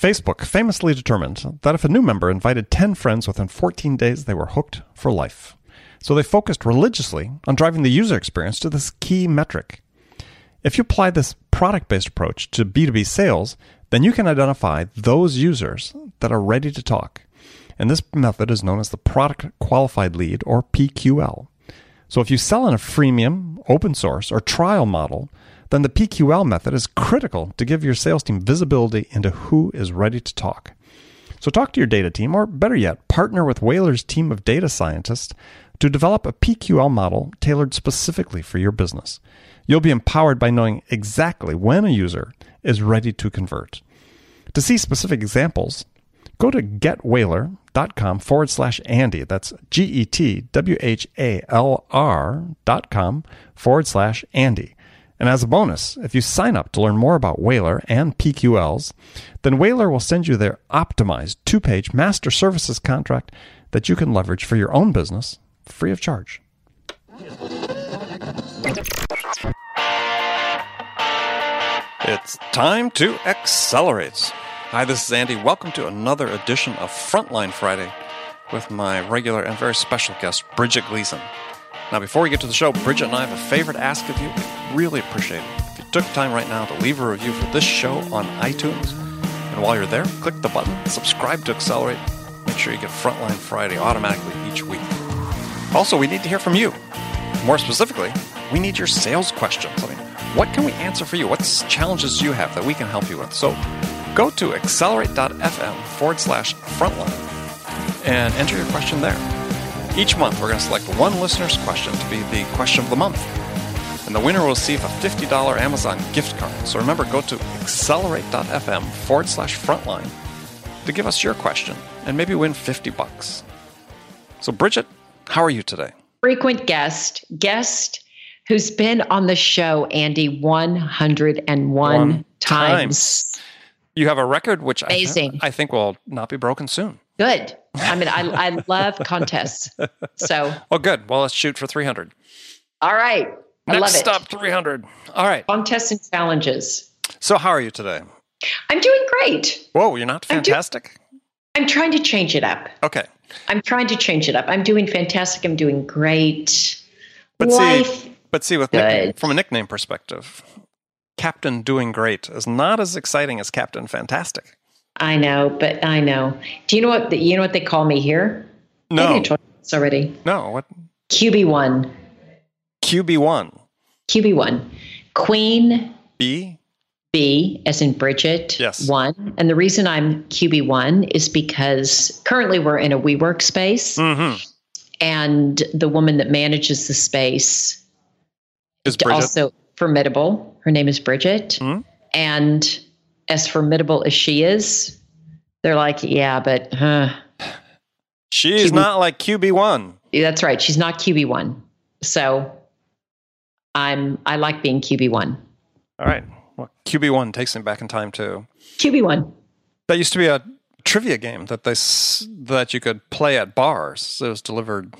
Facebook famously determined that if a new member invited 10 friends within 14 days, they were hooked for life. So they focused religiously on driving the user experience to this key metric. If you apply this product based approach to B2B sales, then you can identify those users that are ready to talk. And this method is known as the Product Qualified Lead or PQL. So if you sell in a freemium, open source, or trial model, then the PQL method is critical to give your sales team visibility into who is ready to talk. So talk to your data team, or better yet, partner with Whalr's team of data scientists to develop a PQL model tailored specifically for your business. You'll be empowered by knowing exactly when a user is ready to convert. To see specific examples, go to getwhalr.com forward slash Andy. That's G E T W H A L R dot com forward slash Andy. And as a bonus, if you sign up to learn more about Whalr and PQLs, then Whalr will send you their optimized two page master services contract that you can leverage for your own business free of charge. It's time to accelerate. Hi, this is Andy. Welcome to another edition of Frontline Friday with my regular and very special guest, Bridget Gleason. Now, before we get to the show, Bridget and I have a favor to ask of you. Really appreciate it if you took time right now to leave a review for this show on iTunes. And while you're there, click the button, subscribe to Accelerate. Make sure you get Frontline Friday automatically each week. Also, we need to hear from you. More specifically, we need your sales questions. I mean, what can we answer for you? What challenges do you have that we can help you with? So go to accelerate.fm forward slash frontline and enter your question there. Each month, we're going to select one listener's question to be the question of the month. And the winner will receive a $50 Amazon gift card. So remember, go to accelerate.fm forward slash frontline to give us your question and maybe win 50 bucks. So, Bridget, how are you today? Frequent guest, guest who's been on the show, Andy, 101 One times. times. You have a record which I, Amazing. I think will not be broken soon. Good. I mean, I, I love contests. So, Well, good. Well, let's shoot for 300. all right. I Next love it. stop, 300. All right. Contests and challenges. So, how are you today? I'm doing great. Whoa, you're not I'm do- fantastic? I'm trying to change it up. Okay. I'm trying to change it up. I'm doing fantastic. I'm doing great. But Life. see, but see, with nickname, Good. from a nickname perspective, Captain Doing Great is not as exciting as Captain Fantastic. I know, but I know. Do you know what? The, you know what they call me here? Maybe I No, told you this already. no. What? QB1. QB1. QB1. Queen B? B, as in Bridget, Yes. one. And the reason I'm QB1 is because currently we're in a WeWork space, Mm-hmm. and the woman that manages the space Is Bridget? also formidable. Her name is Bridget. Mhm. And as formidable as she is, they're like, yeah, but huh. She's QB not like QB1. that's right. She's not QB1. So I'm I like being QB1. All right. Well, QB1 takes me back in time too. QB1. That used to be a trivia game that they that you could play at bars. It was delivered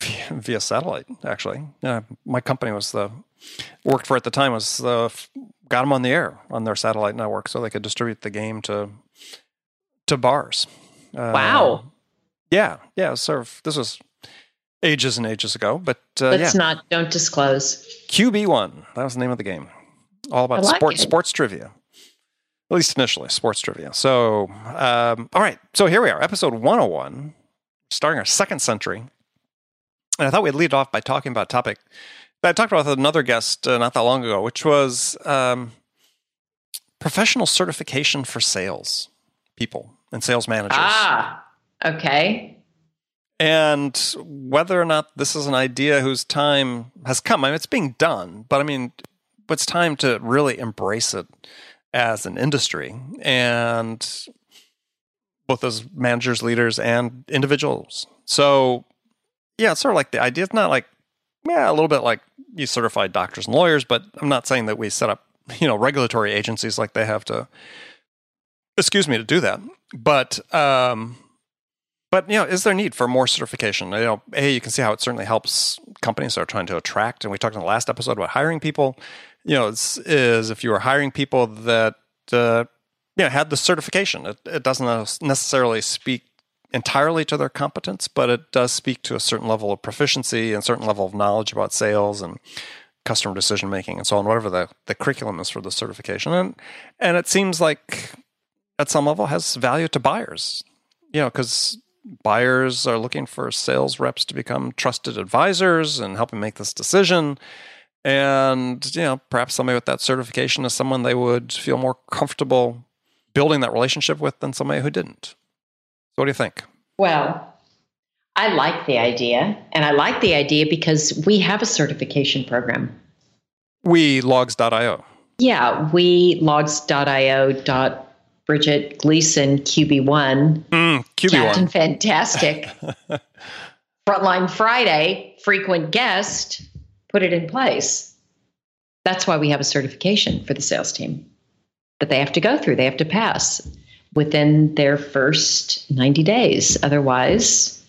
via, via satellite. Actually, yeah, my company was the worked for at the time was the got them on the air on their satellite network, so they could distribute the game to to bars. Uh, Wow. Yeah, yeah. Sort of. This was ages and ages ago, but uh, Let's yeah, not don't disclose. QB one. That was the name of the game. All about like sports it. sports trivia. At least initially, sports trivia. So, um, all right. So here we are, episode 101, starting our second century. And I thought we'd lead off by talking about a topic that I talked about with another guest uh, not that long ago, which was um, professional certification for sales people and sales managers. Ah, okay. And whether or not this is an idea whose time has come. I mean, it's being done, but I mean, it's time to really embrace it as an industry and both as managers, leaders, and individuals. So, yeah, it's sort of like the idea. It's not like, yeah, a little bit like you certified doctors and lawyers, but I'm not saying that we set up, you know, regulatory agencies like they have to, excuse me, to do that. But, um, but you know, is there need for more certification? You know, a you can see how it certainly helps companies that are trying to attract. And we talked in the last episode about hiring people. You know, it's, is if you are hiring people that uh, you know, had the certification. It, it doesn't necessarily speak entirely to their competence, but it does speak to a certain level of proficiency and certain level of knowledge about sales and customer decision making and so on, whatever the, the curriculum is for the certification. And and it seems like at some level has value to buyers. You know, because buyers are looking for sales reps to become trusted advisors and help them make this decision. And, you know, perhaps somebody with that certification is someone they would feel more comfortable building that relationship with than somebody who didn't. So what do you think? Well, I like the idea. And I like the idea because we have a certification program. We Logz.io. Yeah, we Logz.io dot Bridget Gleason QB1. Mm, QB1. Captain Fantastic. Frontline Friday, frequent guest, put it in place. That's why we have a certification for the sales team that they have to go through, they have to pass within their first 90 days. Otherwise,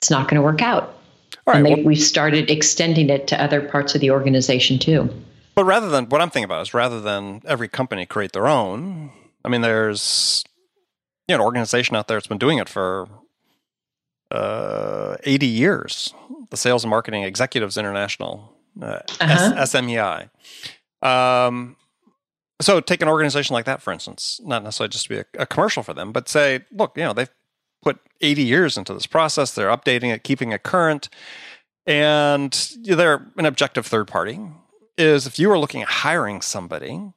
it's not going to work out. and they, well, we've started extending it to other parts of the organization too. But rather than what I'm thinking about is rather than every company create their own, I mean, there's you know, an organization out there that's been doing it for uh, 80 years. The Sales and Marketing Executives International, uh, uh-huh. S- SMEI. Um, so take an organization like that, for instance, not necessarily just to be a, a, commercial for them, but say, look, you know, they've put 80 years into this process. They're updating it, keeping it current. And they're an objective third party. Is if you are looking at hiring somebody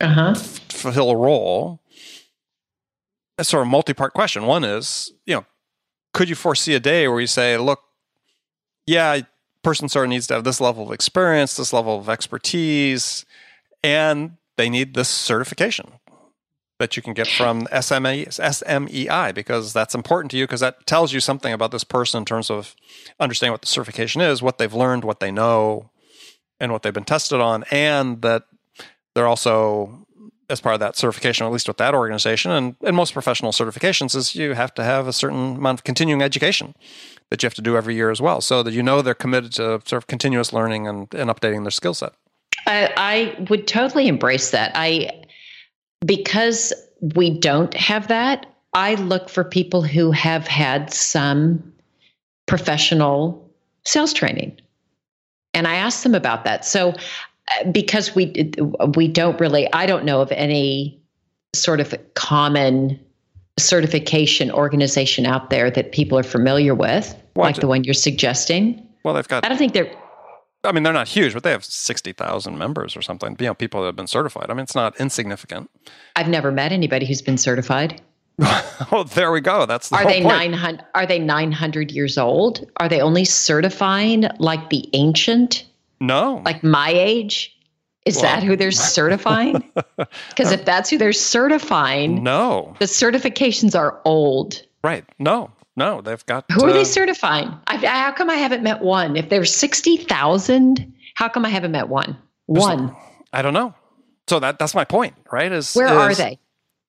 uh-huh. fulfill a role, that's sort of a multi-part question. One is, you know, could you foresee a day where you say, look, yeah, person sort of needs to have this level of experience, this level of expertise, and they need this certification that you can get from SME, SMEI because that's important to you because that tells you something about this person in terms of understanding what the certification is, what they've learned, what they know, and what they've been tested on, and that they're also as part of that certification, at least with that organization, and, and most professional certifications, is you have to have a certain amount of continuing education that you have to do every year as well, so that you know they're committed to sort of continuous learning and, and updating their skill set. I, I would totally embrace that. I because we don't have that. I look for people who have had some professional sales training, and I ask them about that. So because we we don't really, I don't know of any sort of common certification organization out there that people are familiar with, like the one you're suggesting. Well, they've got. I don't think they're I mean, they're not huge, but they have 60,000 members or something. You know, people that have been certified. I mean, it's not insignificant. I've never met anybody who's been certified. oh, there we go. That's the are they nine hundred? Are they nine hundred years old? Are they only certifying like the ancient? No, like my age. Is well, that who they're certifying? Because if that's who they're certifying, no, the certifications are old. Right. No, no, they've got. Who are they uh, certifying? I, how come I haven't met one? If there's sixty thousand, how come I haven't met one? One. I don't know. So that that's my point, right? Is where is, are they?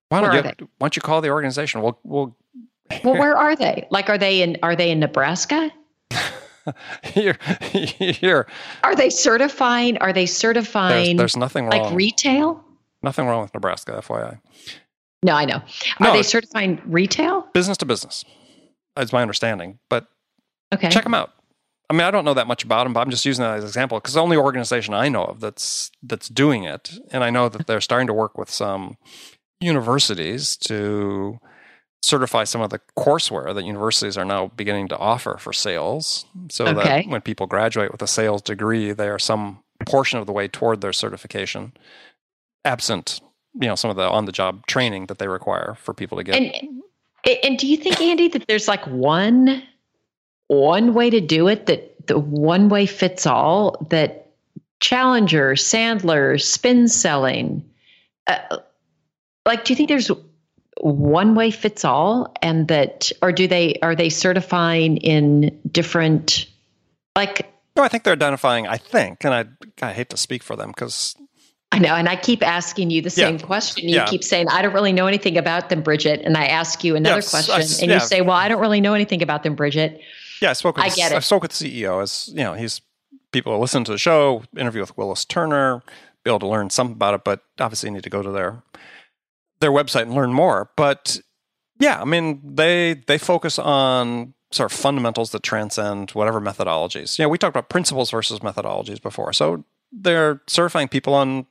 Why don't where you? Why don't you call the organization? We'll we'll. well, where are they? Like, are they in? Are they in Nebraska? here, here. Are they certifying? Are they certifying? There's, there's nothing wrong. Like retail. Nothing wrong with Nebraska, FYI. No, I know. Are no, they certifying retail? Business to business is my understanding. But okay. check them out. I mean, I don't know that much about them, but I'm just using that as an example because the only organization I know of that's that's doing it, and I know that they're starting to work with some universities to certify some of the courseware that universities are now beginning to offer for sales, so okay. that when people graduate with a sales degree, they are some portion of the way toward their certification, absent you know some of the on the job training that they require for people to get. And and do you think, Andy, that there's like one one way to do it that the one way fits all that Challenger, Sandler, spin selling, uh, like do you think there's one way fits all and that or do they are they certifying in different like no i think they're identifying i think and i i hate to speak for them because I know. And I keep asking you the same yeah. question. You yeah. keep saying, I don't really know anything about them, Bridget. And I ask you another yes, question. I, and yeah. you say, Well, I don't really know anything about them, Bridget. Yeah, I spoke with I get it. I spoke with the CEO as you know, he's people listen to the show, interview with Willis Turner, be able to learn something about it, but obviously you need to go to their their website and learn more. But yeah, I mean, they they focus on sort of fundamentals that transcend whatever methodologies. You know, we talked about principles versus methodologies before. So they're certifying people on,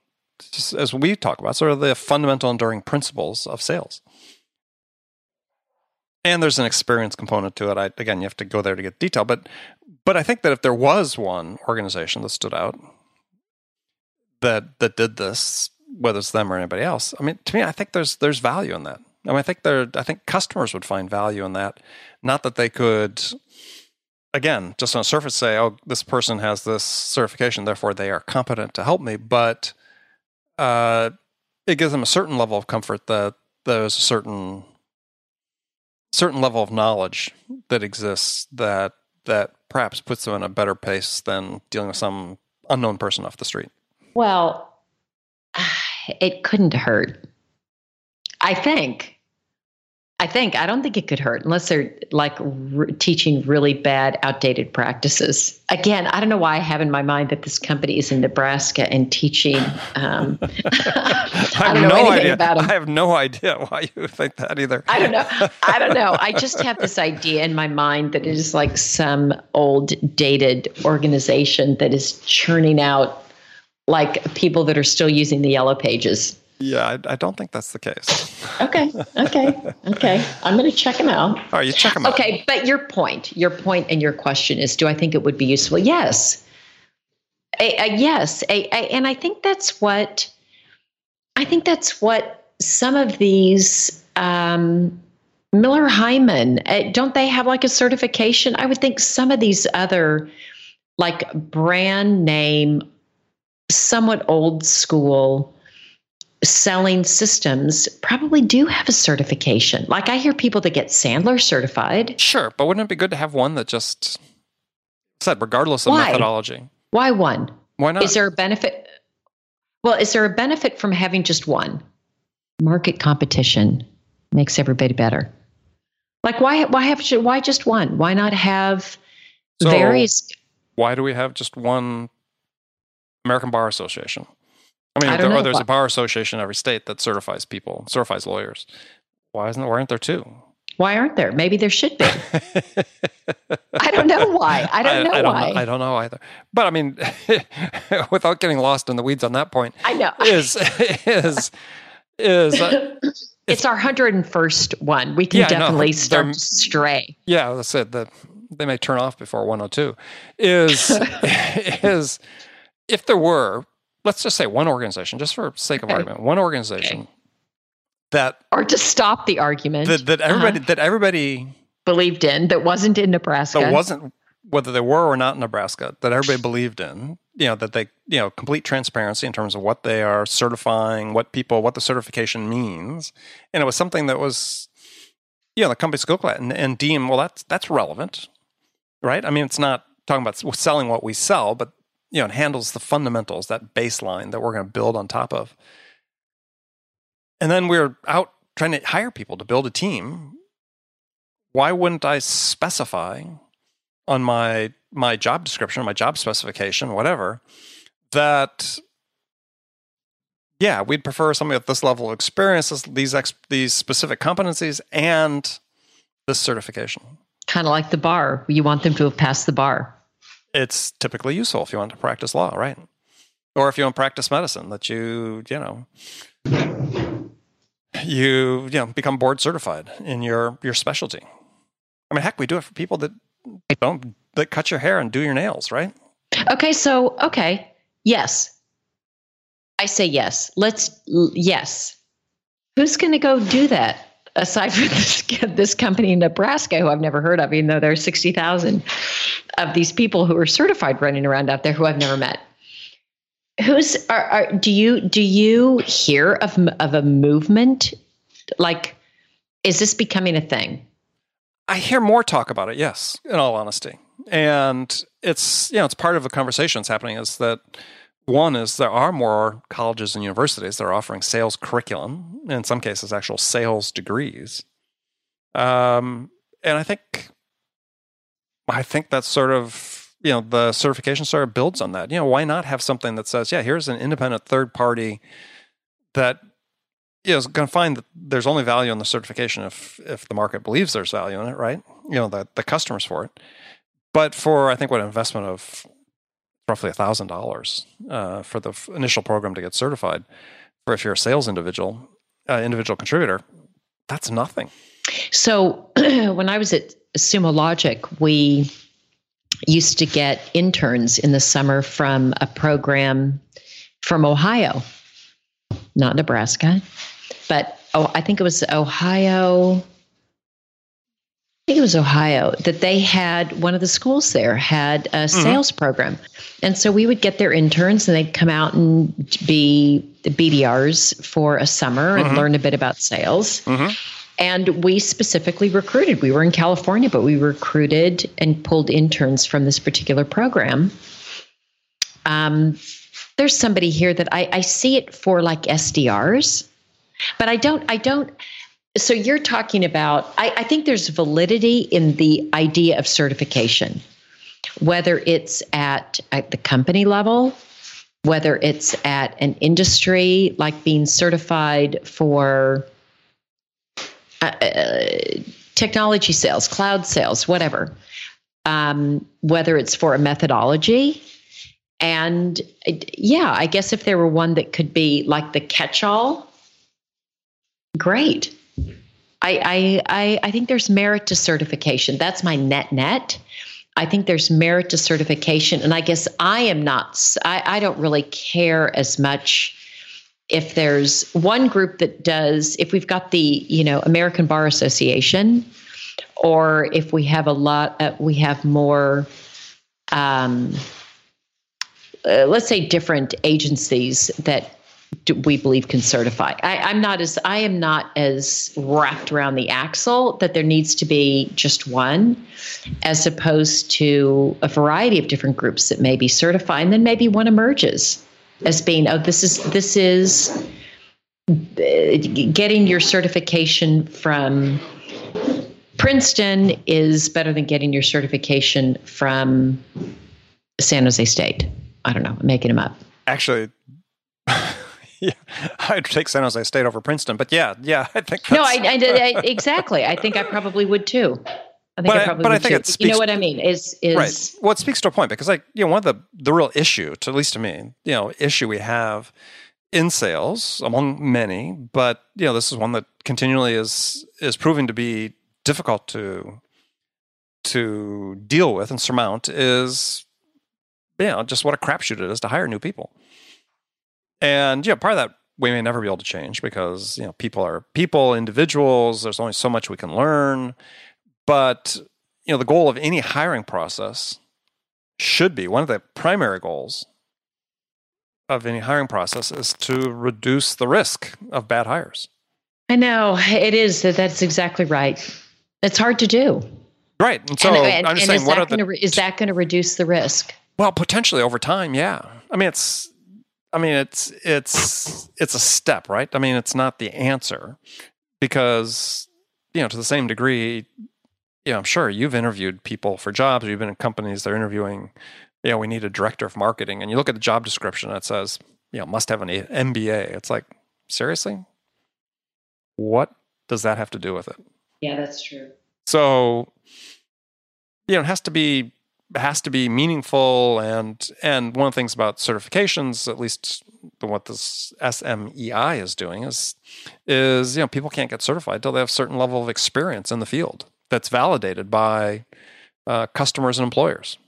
as we talk about, sort of the fundamental enduring principles of sales. And there's an experience component to it. I, again, you have to go there to get detail, but but I think that if there was one organization that stood out that that did this, whether it's them or anybody else, I mean, to me, I think there's there's value in that. I mean, I think there, I think customers would find value in that. Not that they could, again, just on surface say, "Oh, this person has this certification, therefore they are competent to help me," but uh, it gives them a certain level of comfort that there's a certain certain level of knowledge that exists that that perhaps puts them in a better pace than dealing with some unknown person off the street. Well, it couldn't hurt. I think I think I don't think it could hurt unless they're like r- teaching really bad, outdated practices. Again, I don't know why I have in my mind that this company is in Nebraska and teaching. Um, I, I have no idea. About them. I have no idea why you think that either. I don't know. I don't know. I just have this idea in my mind that it is like some old, dated organization that is churning out like people that are still using the yellow pages. Yeah, I, I, don't think that's the case. okay, okay, okay. I'm going to check them out. All right, you check them out. Okay, but your point, your point, and your question is: Do I think it would be useful? Yes, a, a yes, a, and I think that's what I think that's what some of these um, Miller Heiman uh, don't they have like a certification? I would think some of these other like brand name, somewhat old school selling systems probably do have a certification. Like I hear people that get Sandler certified. Sure, but wouldn't it be good to have one that just said, regardless of Why? methodology? Why one? Why not? Is there a benefit? Well, is there a benefit from having just one? Market competition makes everybody better. Like why? Why have? Why just one? Why not have so various? Why do we have just one American Bar Association? I mean, I there, there's a bar association in every state that certifies people, certifies lawyers. Why isn't? Why aren't there two? Why aren't there? Maybe there should be. I don't know why. I don't know I, I don't why. Know, I don't know either. But I mean, without getting lost in the weeds on that point, I know is is is. Uh, it's, it's, our hundred and first one. We can yeah, definitely start to stray. Yeah, that's it. The, they may turn off before 102. Is is if there were let's just say one organization, just for sake of okay. argument, one organization okay. that or to stop the argument that, that everybody uh-huh. that everybody believed in that wasn't in Nebraska. That wasn't whether they were or not in Nebraska, that everybody believed in, you know, that they, you know, complete transparency in terms of what they are certifying, what people, what the certification means. And it was something that was, you know, the company could look at and, and deem, well, that's, that's relevant, right? I mean, it's not talking about selling what we sell, but you know, it handles the fundamentals, that baseline that we're going to build on top of. And then we're out trying to hire people to build a team. Why wouldn't I specify on my my job description, my job specification, whatever, that yeah, we'd prefer somebody with this level of experience, these ex, these specific competencies, and this certification. Kind of like the bar. You want them to have passed the bar it's typically useful if you want to practice law, right? Or if you want to practice medicine, that you, you know, you, you know, become board certified in your your specialty. I mean, heck, we do it for people that don't that cut your hair and do your nails, right? Okay, so okay, yes, I say yes. Let's yes. Who's going to go do that? Aside from this, this company in Nebraska, who I've never heard of, even though there are 60,000 of these people who are certified running around out there who I've never met. Who's are, are do you do you hear of of a movement like is this becoming a thing? I hear more talk about it, yes, in all honesty. And it's you know, it's part of the conversation that's happening is that one is there are more colleges and universities that are offering sales curriculum, in some cases, actual sales degrees. Um, and I think, I think that's sort of you know the certification sort of builds on that. You know, why not have something that says, yeah, here's an independent third party that you know, is going to find that there's only value in the certification if if the market believes there's value in it, right? You know, the the customers for it. But for I think what investment of roughly a thousand uh, dollars for the f- initial program to get certified, for if you're a sales individual, uh, individual contributor, that's nothing. So when I was at Sumo Logic, we used to get interns in the summer from a program from Ohio, not Nebraska, but oh, I think it was Ohio. I think it was Ohio that they had one of the schools there had a mm-hmm. sales program. And so we would get their interns and they'd come out and be the BDRs for a summer mm-hmm. and learn a bit about sales. Mm-hmm. And we specifically recruited. We were in California, but we recruited and pulled interns from this particular program. Um, there's somebody here that I, I see it for like SDRs, but I don't, I don't. So you're talking about, I, I think there's validity in the idea of certification, whether it's at, at the company level, whether it's at an industry like being certified for uh, uh, technology sales, cloud sales, whatever. Um, whether it's for a methodology. And yeah, I guess if there were one that could be like the catch all, great. I, I, I, think there's merit to certification. That's my net net. I think there's merit to certification. And I guess I am not, I, I don't really care as much if there's one group that does, if we've got the, you know, American Bar Association, or if we have a lot, uh, we have more, um, uh, let's say different agencies that we believe can certify. I, am not as I am not as wrapped around the axle that there needs to be just one, as opposed to a variety of different groups that may be certified, and then maybe one emerges as being oh this is this is uh, getting your certification from Princeton is better than getting your certification from San Jose State. I don't know, I'm making them up. Actually, yeah, I'd take San Jose State over Princeton, but yeah, yeah, I think no, I, I, I, exactly. I think I probably would too. I think but I, probably but I think too. it speaks, you know what I mean is is right. Well, it speaks to a point because like you know one of the the real issue, to, at least to me, you know, issue we have in sales among many, but you know this is one that continually is is proving to be difficult to to deal with and surmount is you know just what a crapshoot it is to hire new people. And yeah, part of that we may never be able to change because you know people are people, individuals. There's only so much we can learn but you know, the goal of any hiring process should be one of the primary goals of any hiring process is to reduce the risk of bad hires. I know it is. that That's exactly right. It's hard to do. Right. And so and, and, I'm just saying, what are the, re- is that going to reduce the risk? Well, potentially over time, yeah. I mean, it's, I mean, it's, it's, it's a step, right? I mean, it's not the answer because, you know, to the same degree, yeah, I'm sure you've interviewed people for jobs. You've been in companies that are interviewing. You know, we need a director of marketing, and you look at the job description that says, you know, must have an MBA. It's like, seriously, what does that have to do with it? Yeah, that's true. So, you know, it has to be has to be meaningful, and and one of the things about certifications, at least what this SMEI is doing, is is you know people can't get certified until they have a certain level of experience in the field that's validated by uh, customers and employers.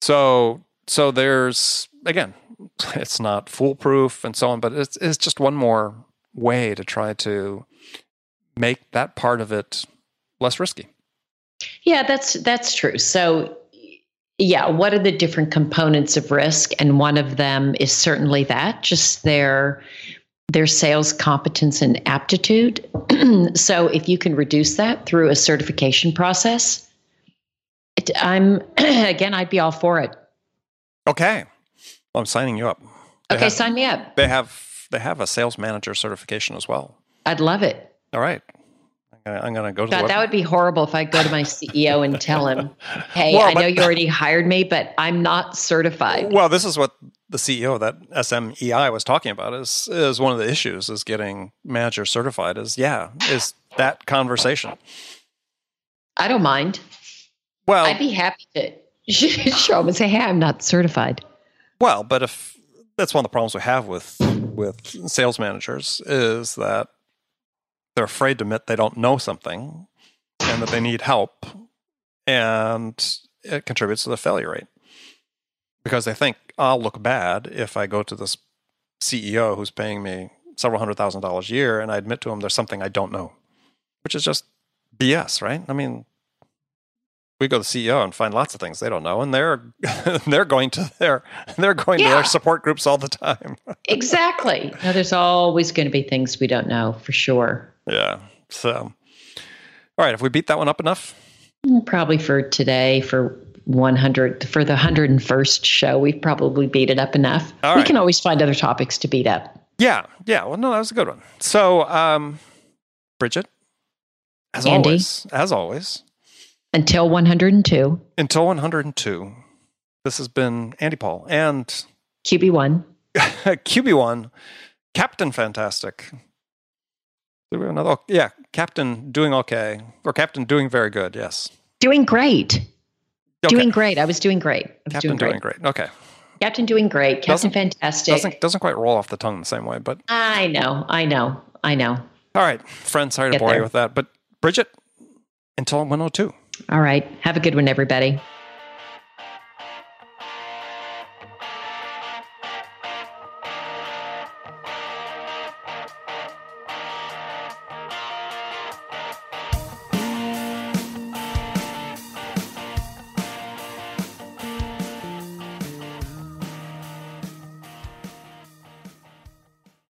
So so there's again, it's not foolproof and so on, but it's it's just one more way to try to make that part of it less risky. Yeah, that's that's true. So yeah, what are the different components of risk? And one of them is certainly that, just their their sales competence and aptitude. so if you can reduce that through a certification process, it, I'm again, I'd be all for it. Okay, well, I'm signing you up. They okay, have, sign me up. They have they have a sales manager certification as well. I'd love it. All right, I'm going to go to God, that would be horrible if I go to my CEO and tell him, "Hey, Well, I know you already hired me, but I'm not certified." Well, this is what the CEO that SMEI was talking about. Is is one of the issues is getting manager certified. Is yeah, is that conversation. I don't mind. Well, I'd be happy to show him and say, "Hey, I'm not certified." well, but if that's one of the problems we have with with sales managers is that they're afraid to admit they don't know something and that they need help, and it contributes to the failure rate because they think I'll look bad if I go to this CEO who's paying me several hundred thousand dollars a year and I admit to him there's something I don't know, which is just BS, right? I mean, we go to the CEO and find lots of things they don't know, and they're they're going to their they're going to their support groups all the time. Exactly. No, there's always going to be things we don't know for sure. Yeah. So, all right, have we beat that one up enough? Probably for today, for 100, for the 101st show, we've probably beat it up enough. We can always find other topics to beat up. Yeah, yeah. Well, no, that was a good one. So, um, Bridget, as Andy? always, as always, Until 102, until 102, this has been Andy Paul and QB1. QB1, Captain Fantastic. Do we have another? oh, Yeah, Captain doing okay, or Captain doing very good. Yes, Doing great. okay. Doing great. I was doing great. I was Captain doing great. Okay, Captain doing great. Captain Doesn't- fantastic. doesn't doesn't quite roll off the tongue the same way, but I know. I know. I know. all right, friend. Sorry to Get bore you with that, but Bridget, until 102. All right. Have a good one, everybody.